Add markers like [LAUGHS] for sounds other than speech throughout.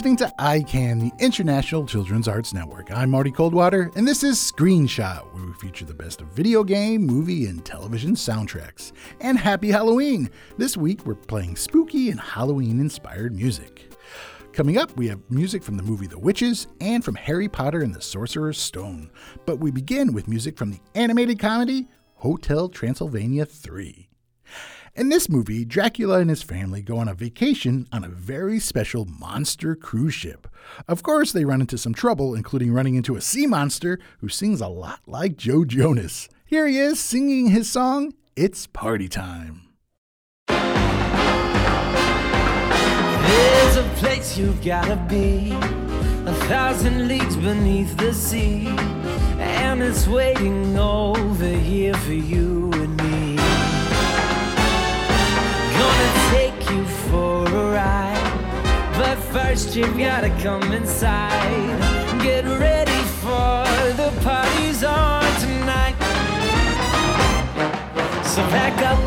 listening to ICAN, the International Children's Arts Network. I'm Marty Coldwater, and this is Screenshot, where we feature the best of video game, movie, and television soundtracks. And happy Halloween! This week we're playing spooky and Halloween inspired music. Coming up, we have music from the movie The Witches and from Harry Potter and the Sorcerer's Stone. But we begin with music from the animated comedy Hotel Transylvania 3. In this movie, Dracula and his family go on a vacation on a very special monster cruise ship. Of course, they run into some trouble, including running into a sea monster who sings a lot like Joe Jonas. Here he is singing his song, It's Party Time. There's a place you've gotta be, a thousand leagues beneath the sea, and it's waiting over here for you and me. Gonna take you for a ride, but first you've gotta come inside. Get ready for the party's on tonight. So pack up,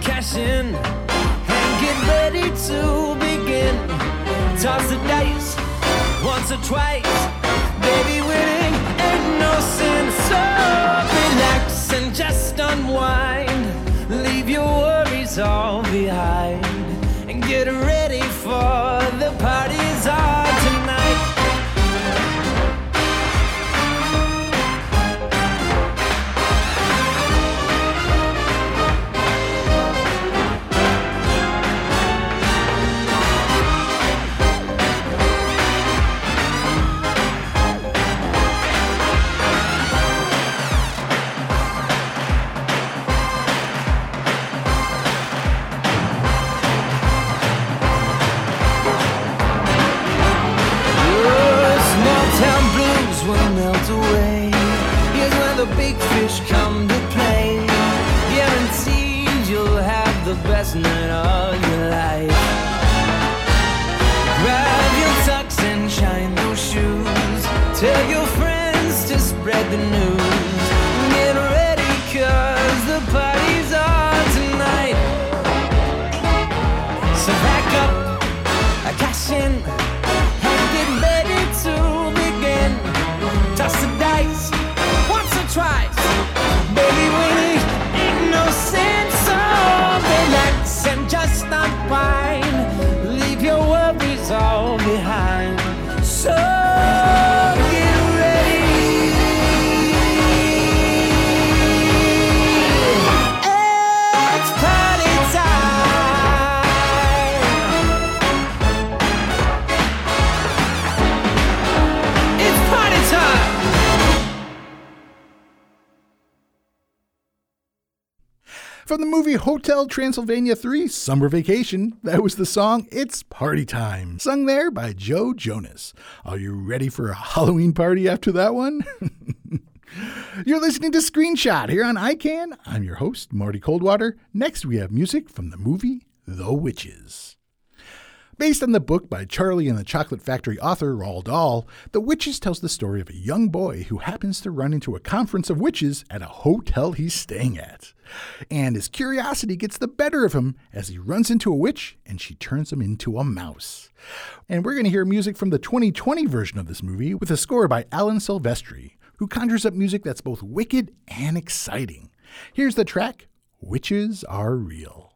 cash in, and get ready to begin. Toss the dice once or twice. All best night From the movie Hotel Transylvania 3 Summer Vacation, that was the song It's Party Time, sung there by Joe Jonas. Are you ready for a Halloween party after that one? [LAUGHS] You're listening to Screenshot here on ICAN. I'm your host, Marty Coldwater. Next, we have music from the movie The Witches. Based on the book by Charlie and the Chocolate Factory author Roald Dahl, The Witches tells the story of a young boy who happens to run into a conference of witches at a hotel he's staying at. And his curiosity gets the better of him as he runs into a witch and she turns him into a mouse. And we're going to hear music from the 2020 version of this movie with a score by Alan Silvestri, who conjures up music that's both wicked and exciting. Here's the track Witches Are Real.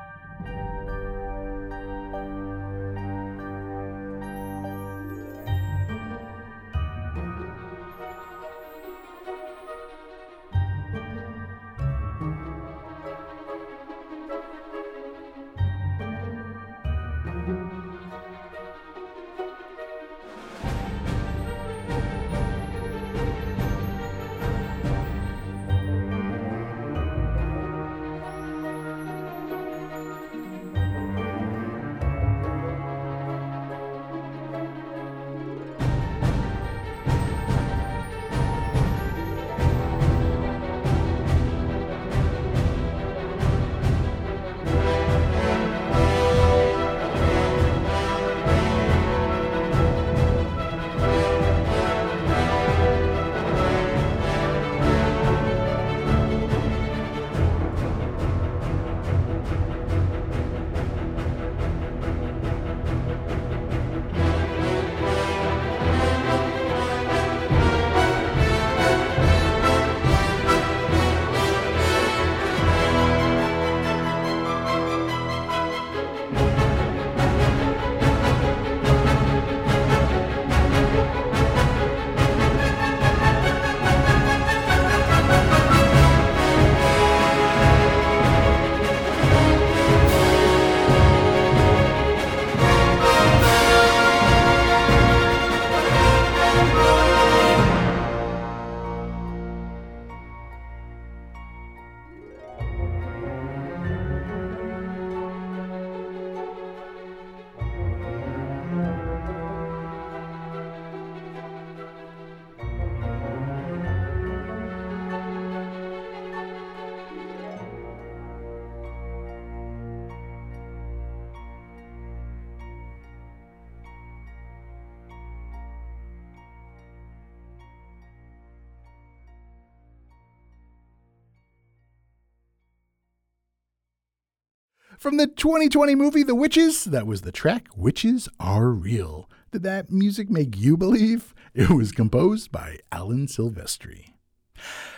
From the 2020 movie The Witches, that was the track Witches Are Real. Did that music make you believe? It was composed by Alan Silvestri.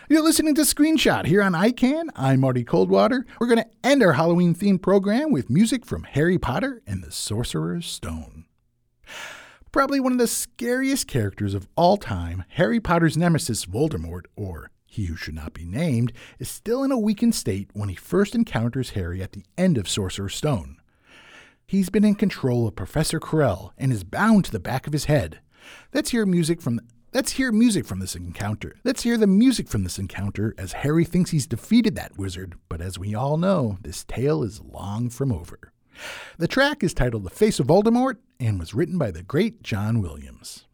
You're listening to Screenshot here on ICAN. I'm Marty Coldwater. We're going to end our Halloween themed program with music from Harry Potter and the Sorcerer's Stone. Probably one of the scariest characters of all time, Harry Potter's nemesis Voldemort, or he who should not be named, is still in a weakened state when he first encounters Harry at the end of Sorcerer's Stone. He's been in control of Professor Quirrell and is bound to the back of his head. Let's hear music from Let's hear music from this encounter. Let's hear the music from this encounter as Harry thinks he's defeated that wizard, but as we all know, this tale is long from over. The track is titled The Face of Voldemort and was written by the great John Williams.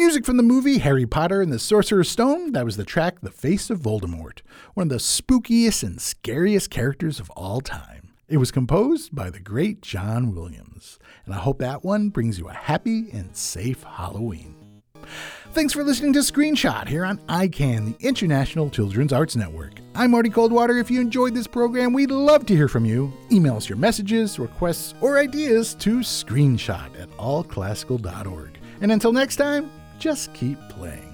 Music from the movie Harry Potter and the Sorcerer's Stone, that was the track The Face of Voldemort, one of the spookiest and scariest characters of all time. It was composed by the great John Williams, and I hope that one brings you a happy and safe Halloween. Thanks for listening to Screenshot here on ICAN, the International Children's Arts Network. I'm Marty Coldwater. If you enjoyed this program, we'd love to hear from you. Email us your messages, requests, or ideas to screenshot at allclassical.org. And until next time, just keep playing.